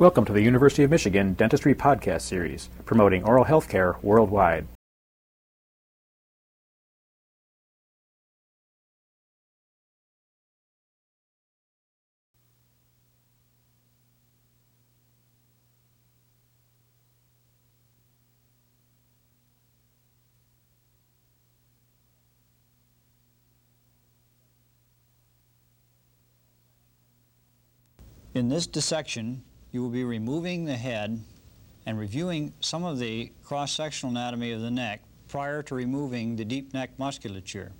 Welcome to the University of Michigan Dentistry Podcast Series, promoting oral health care worldwide. In this dissection, you will be removing the head and reviewing some of the cross-sectional anatomy of the neck prior to removing the deep neck musculature.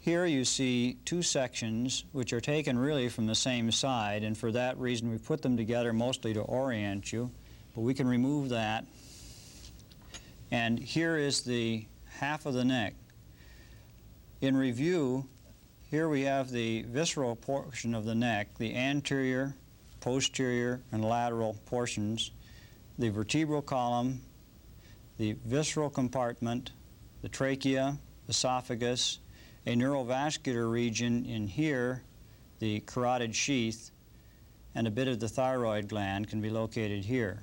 Here you see two sections which are taken really from the same side and for that reason we put them together mostly to orient you but we can remove that and here is the half of the neck. In review here we have the visceral portion of the neck, the anterior, posterior, and lateral portions, the vertebral column, the visceral compartment, the trachea, esophagus, a neurovascular region in here, the carotid sheath, and a bit of the thyroid gland can be located here.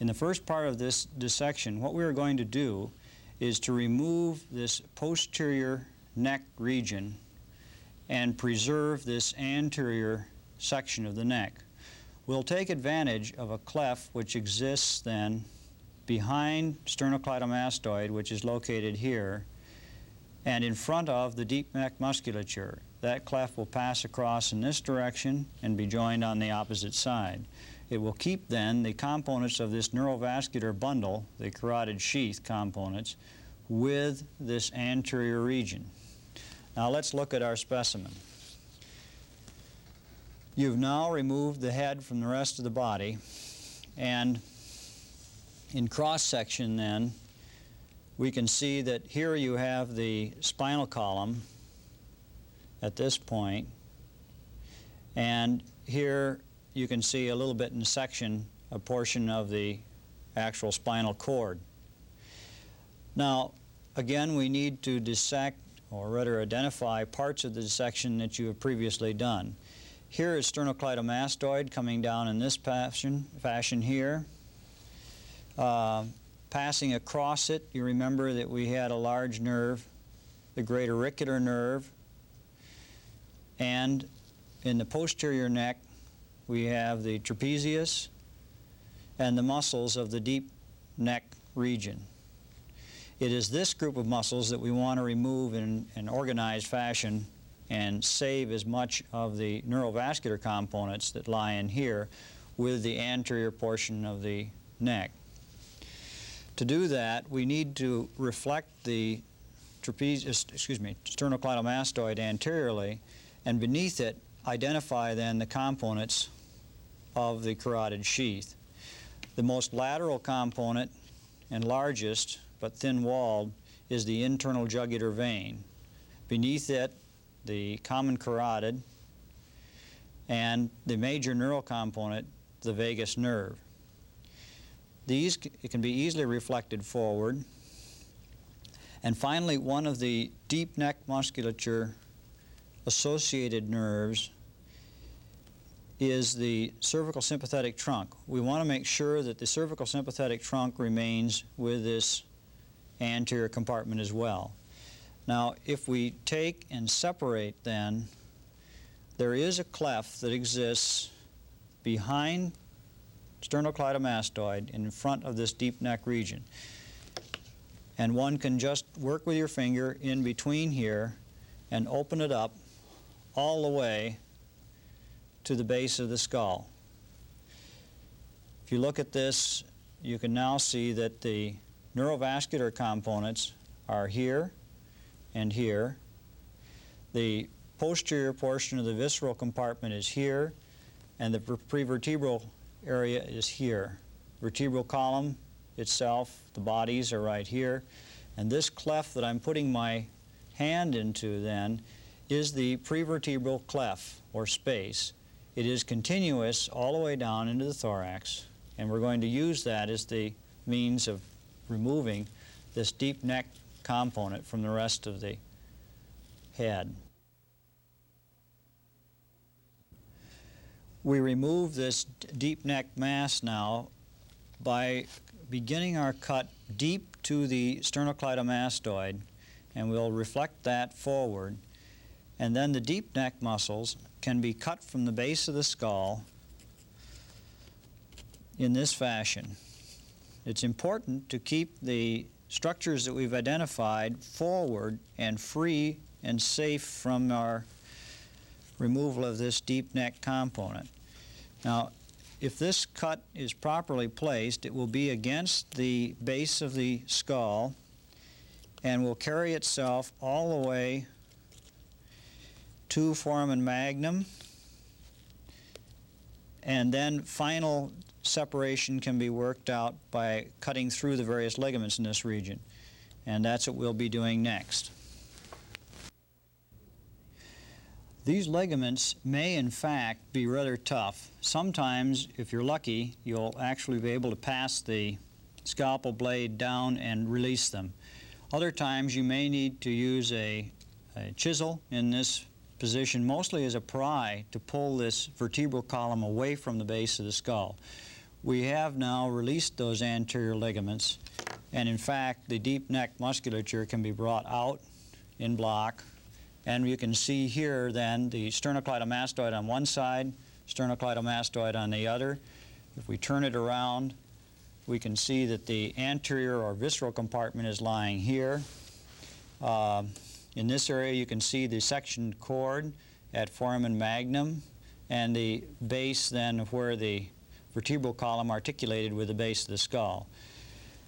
In the first part of this dissection, what we're going to do is to remove this posterior neck region and preserve this anterior section of the neck. We'll take advantage of a cleft which exists then behind sternocleidomastoid, which is located here, and in front of the deep neck musculature. That cleft will pass across in this direction and be joined on the opposite side. It will keep then the components of this neurovascular bundle, the carotid sheath components, with this anterior region. Now let's look at our specimen. You've now removed the head from the rest of the body and in cross section then we can see that here you have the spinal column at this point and here you can see a little bit in section a portion of the actual spinal cord. Now again we need to dissect or rather identify parts of the dissection that you have previously done. Here is sternocleidomastoid coming down in this fashion, fashion here. Uh, passing across it, you remember that we had a large nerve, the great auricular nerve, and in the posterior neck we have the trapezius and the muscles of the deep neck region. It is this group of muscles that we want to remove in an organized fashion and save as much of the neurovascular components that lie in here with the anterior portion of the neck. To do that, we need to reflect the trapezius, excuse me, sternocleidomastoid anteriorly, and beneath it, identify then the components of the carotid sheath. The most lateral component and largest but thin-walled, is the internal jugular vein. Beneath it, the common carotid, and the major neural component, the vagus nerve. These can be easily reflected forward. And finally, one of the deep neck musculature associated nerves is the cervical sympathetic trunk. We want to make sure that the cervical sympathetic trunk remains with this anterior compartment as well. Now, if we take and separate then, there is a cleft that exists behind sternocleidomastoid in front of this deep neck region. And one can just work with your finger in between here and open it up all the way to the base of the skull. If you look at this, you can now see that the neurovascular components are here and here. The posterior portion of the visceral compartment is here, and the prevertebral area is here. Vertebral column itself, the bodies are right here, and this cleft that I'm putting my hand into then is the prevertebral cleft or space. It is continuous all the way down into the thorax, and we're going to use that as the means of removing this deep neck component from the rest of the head. We remove this deep neck mass now by beginning our cut deep to the sternocleidomastoid, and we'll reflect that forward. And then the deep neck muscles can be cut from the base of the skull in this fashion. It's important to keep the structures that we've identified forward and free and safe from our removal of this deep neck component. Now, if this cut is properly placed, it will be against the base of the skull and will carry itself all the way to foramen magnum and then final separation can be worked out by cutting through the various ligaments in this region. And that's what we'll be doing next. These ligaments may, in fact, be rather tough. Sometimes, if you're lucky, you'll actually be able to pass the scalpel blade down and release them. Other times, you may need to use a, a chisel in this position, mostly as a pry, to pull this vertebral column away from the base of the skull. We have now released those anterior ligaments, and in fact, the deep neck musculature can be brought out in block. And you can see here then the sternocleidomastoid on one side, sternocleidomastoid on the other. If we turn it around, we can see that the anterior or visceral compartment is lying here. Uh, in this area, you can see the section cord at foramen magnum and the base then where the vertebral column articulated with the base of the skull.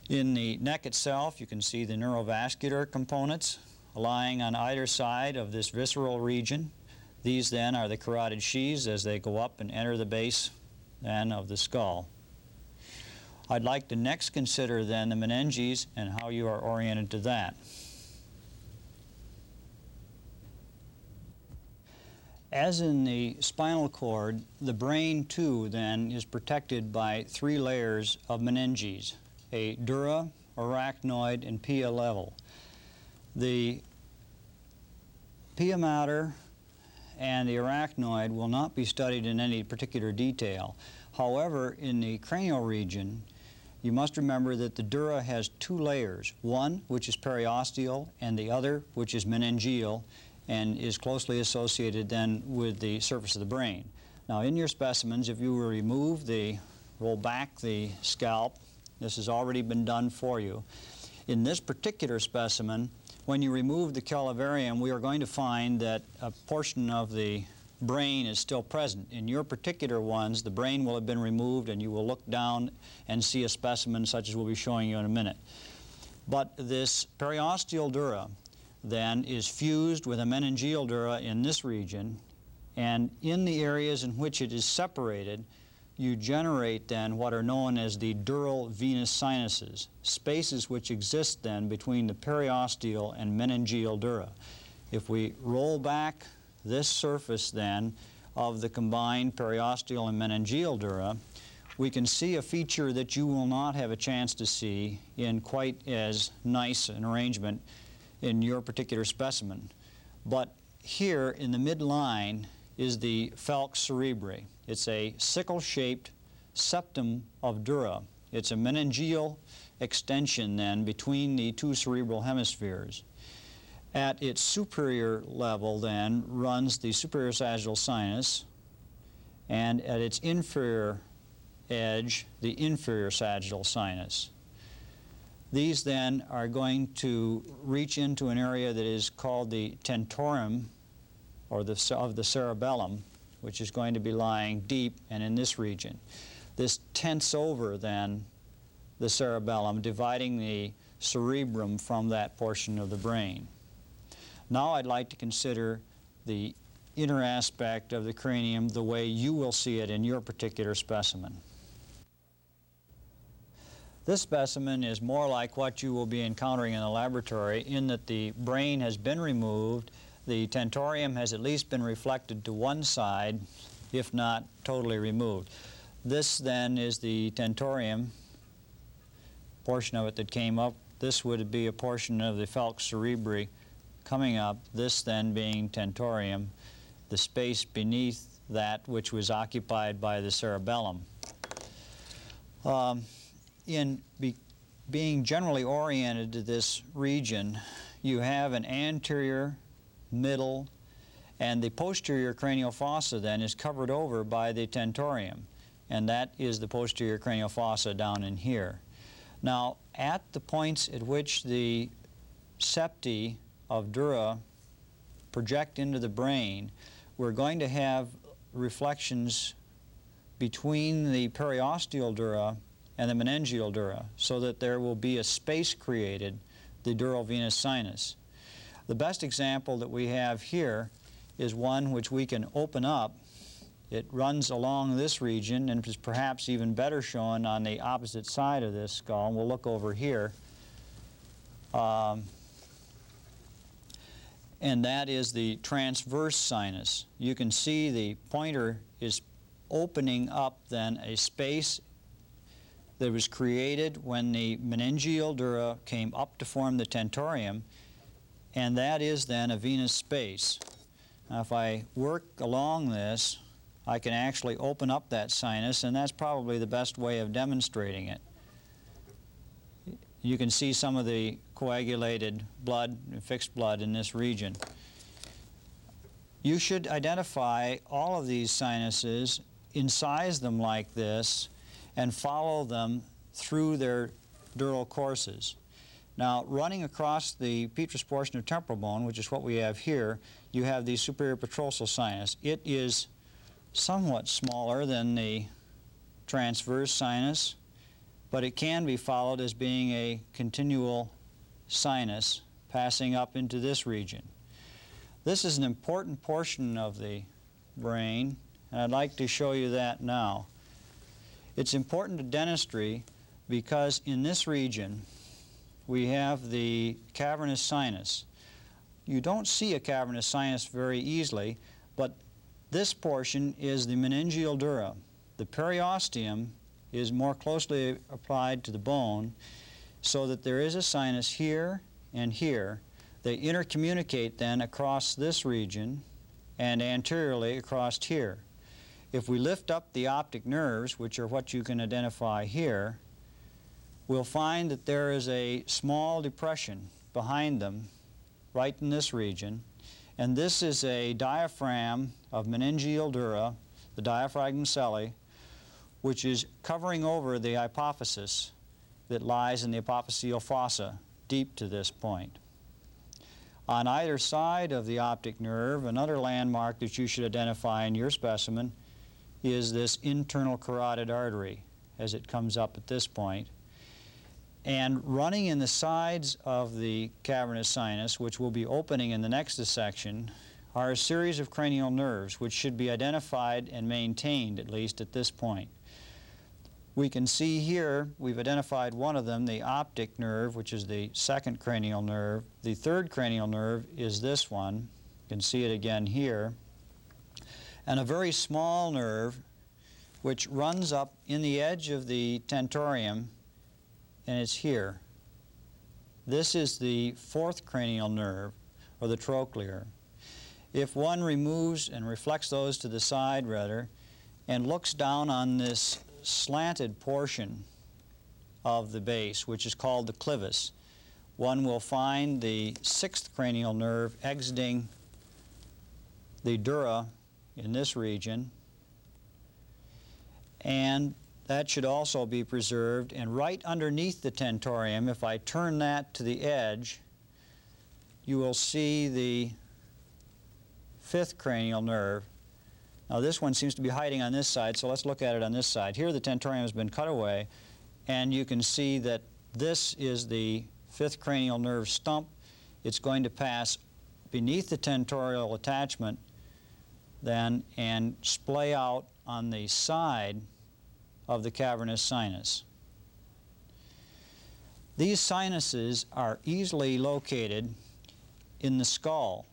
In the neck itself, you can see the neurovascular components lying on either side of this visceral region. These then are the carotid sheaths as they go up and enter the base then of the skull. I'd like to next consider then the meninges and how you are oriented to that. As in the spinal cord, the brain too then is protected by three layers of meninges, a dura, arachnoid, and pia level. The pia mater and the arachnoid will not be studied in any particular detail. However, in the cranial region, you must remember that the dura has two layers, one which is periosteal and the other which is meningeal, and is closely associated then with the surface of the brain. Now in your specimens, if you remove the, roll back the scalp, this has already been done for you. In this particular specimen, when you remove the calvarium, we are going to find that a portion of the brain is still present. In your particular ones, the brain will have been removed and you will look down and see a specimen such as we'll be showing you in a minute. But this periosteal dura then is fused with a meningeal dura in this region, and in the areas in which it is separated, you generate then what are known as the dural venous sinuses, spaces which exist then between the periosteal and meningeal dura. If we roll back this surface then of the combined periosteal and meningeal dura, we can see a feature that you will not have a chance to see in quite as nice an arrangement in your particular specimen. But here in the midline is the falx cerebri. It's a sickle-shaped septum of dura. It's a meningeal extension then between the two cerebral hemispheres. At its superior level then runs the superior sagittal sinus and at its inferior edge the inferior sagittal sinus. These then are going to reach into an area that is called the tentorium or the, of the cerebellum, which is going to be lying deep and in this region. This tents over then the cerebellum, dividing the cerebrum from that portion of the brain. Now I'd like to consider the inner aspect of the cranium the way you will see it in your particular specimen. This specimen is more like what you will be encountering in the laboratory in that the brain has been removed, the tentorium has at least been reflected to one side, if not totally removed. This then is the tentorium portion of it that came up. This would be a portion of the falx cerebri coming up, this then being tentorium. The space beneath that which was occupied by the cerebellum. Um, in be, being generally oriented to this region, you have an anterior, middle, and the posterior cranial fossa then is covered over by the tentorium, and that is the posterior cranial fossa down in here. Now, at the points at which the septi of dura project into the brain, we're going to have reflections between the periosteal dura and the meningeal dura so that there will be a space created, the dural venous sinus. The best example that we have here is one which we can open up. It runs along this region and is perhaps even better shown on the opposite side of this skull. And we'll look over here. Um, and that is the transverse sinus. You can see the pointer is opening up then a space that was created when the meningeal dura came up to form the tentorium, and that is then a venous space. Now, if I work along this, I can actually open up that sinus, and that's probably the best way of demonstrating it. You can see some of the coagulated blood, fixed blood in this region. You should identify all of these sinuses, incise them like this, and follow them through their dural courses. Now, running across the petrous portion of temporal bone, which is what we have here, you have the superior petrosal sinus. It is somewhat smaller than the transverse sinus, but it can be followed as being a continual sinus passing up into this region. This is an important portion of the brain, and I'd like to show you that now. It's important to dentistry because in this region we have the cavernous sinus. You don't see a cavernous sinus very easily, but this portion is the meningeal dura. The periosteum is more closely applied to the bone so that there is a sinus here and here. They intercommunicate then across this region and anteriorly across here. If we lift up the optic nerves, which are what you can identify here, we'll find that there is a small depression behind them right in this region. And this is a diaphragm of meningeal dura, the diaphragma sellae, which is covering over the hypophysis that lies in the hypophyseal fossa deep to this point. On either side of the optic nerve, another landmark that you should identify in your specimen is this internal carotid artery as it comes up at this point. And running in the sides of the cavernous sinus, which will be opening in the next dissection, are a series of cranial nerves which should be identified and maintained at least at this point. We can see here, we've identified one of them, the optic nerve, which is the second cranial nerve. The third cranial nerve is this one. You can see it again here. And a very small nerve, which runs up in the edge of the tentorium, and it's here. This is the fourth cranial nerve, or the trochlear. If one removes and reflects those to the side, rather, and looks down on this slanted portion of the base, which is called the clivus, one will find the sixth cranial nerve exiting the dura in this region, and that should also be preserved. And right underneath the tentorium, if I turn that to the edge, you will see the fifth cranial nerve now this one seems to be hiding on this side, so let's look at it on this side. Here the tentorium has been cut away, and you can see that this is the fifth cranial nerve stump. It's going to pass beneath the tentorial attachment then and splay out on the side of the cavernous sinus. These sinuses are easily located in the skull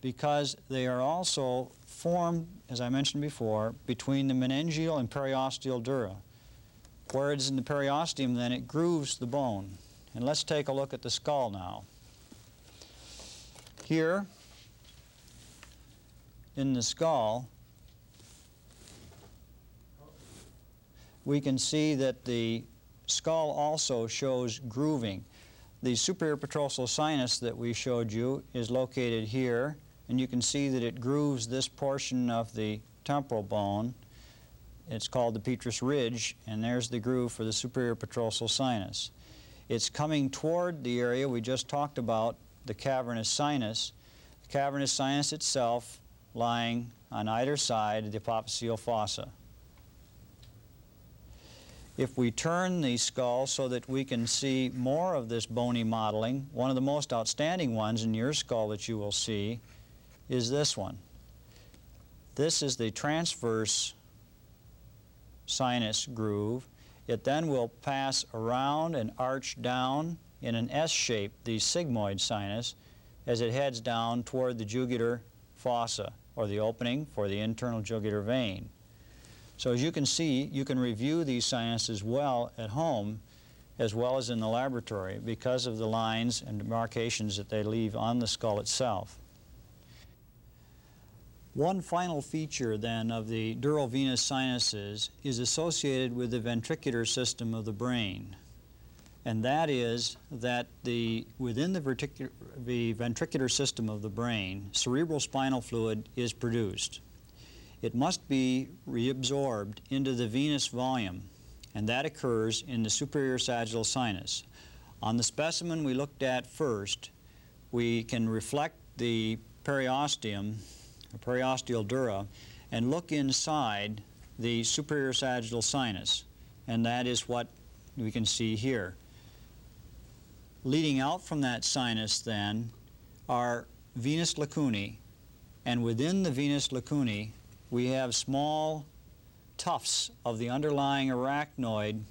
because they are also formed, as I mentioned before, between the meningeal and periosteal dura. Where it is in the periosteum, then it grooves the bone. And let's take a look at the skull now. Here, in the skull, we can see that the skull also shows grooving. The superior petrosal sinus that we showed you is located here, and you can see that it grooves this portion of the temporal bone. It's called the petrous ridge, and there's the groove for the superior petrosal sinus. It's coming toward the area we just talked about, the cavernous sinus. The cavernous sinus itself lying on either side of the hypophyseal fossa. If we turn the skull so that we can see more of this bony modeling, one of the most outstanding ones in your skull that you will see is this one. This is the transverse sinus groove. It then will pass around and arch down in an S shape, the sigmoid sinus, as it heads down toward the jugular fossa, or the opening for the internal jugular vein. So as you can see, you can review these sinuses well at home as well as in the laboratory because of the lines and demarcations that they leave on the skull itself. One final feature then of the dural-venous sinuses is associated with the ventricular system of the brain. And that is that the, within the, the ventricular system of the brain, cerebral spinal fluid is produced it must be reabsorbed into the venous volume, and that occurs in the superior sagittal sinus. On the specimen we looked at first, we can reflect the periosteum, periosteal dura, and look inside the superior sagittal sinus, and that is what we can see here. Leading out from that sinus, then, are venous lacunae, and within the venous lacunae we have small tufts of the underlying arachnoid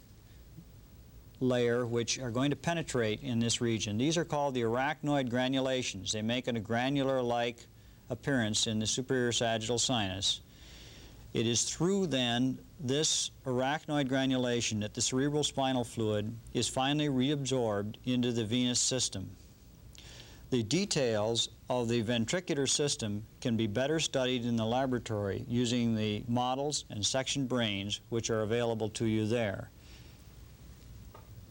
layer which are going to penetrate in this region. These are called the arachnoid granulations. They make a granular-like appearance in the superior sagittal sinus. It is through then this arachnoid granulation that the cerebral spinal fluid is finally reabsorbed into the venous system. The details of the ventricular system can be better studied in the laboratory using the models and section brains which are available to you there.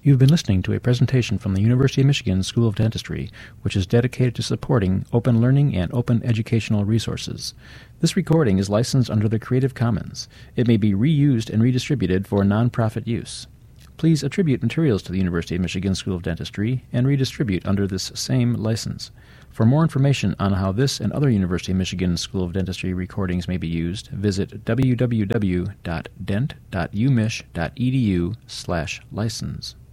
You've been listening to a presentation from the University of Michigan School of Dentistry, which is dedicated to supporting open learning and open educational resources. This recording is licensed under the Creative Commons. It may be reused and redistributed for nonprofit use. Please attribute materials to the University of Michigan School of Dentistry and redistribute under this same license. For more information on how this and other University of Michigan School of Dentistry recordings may be used, visit www.dent.umich.edu/license.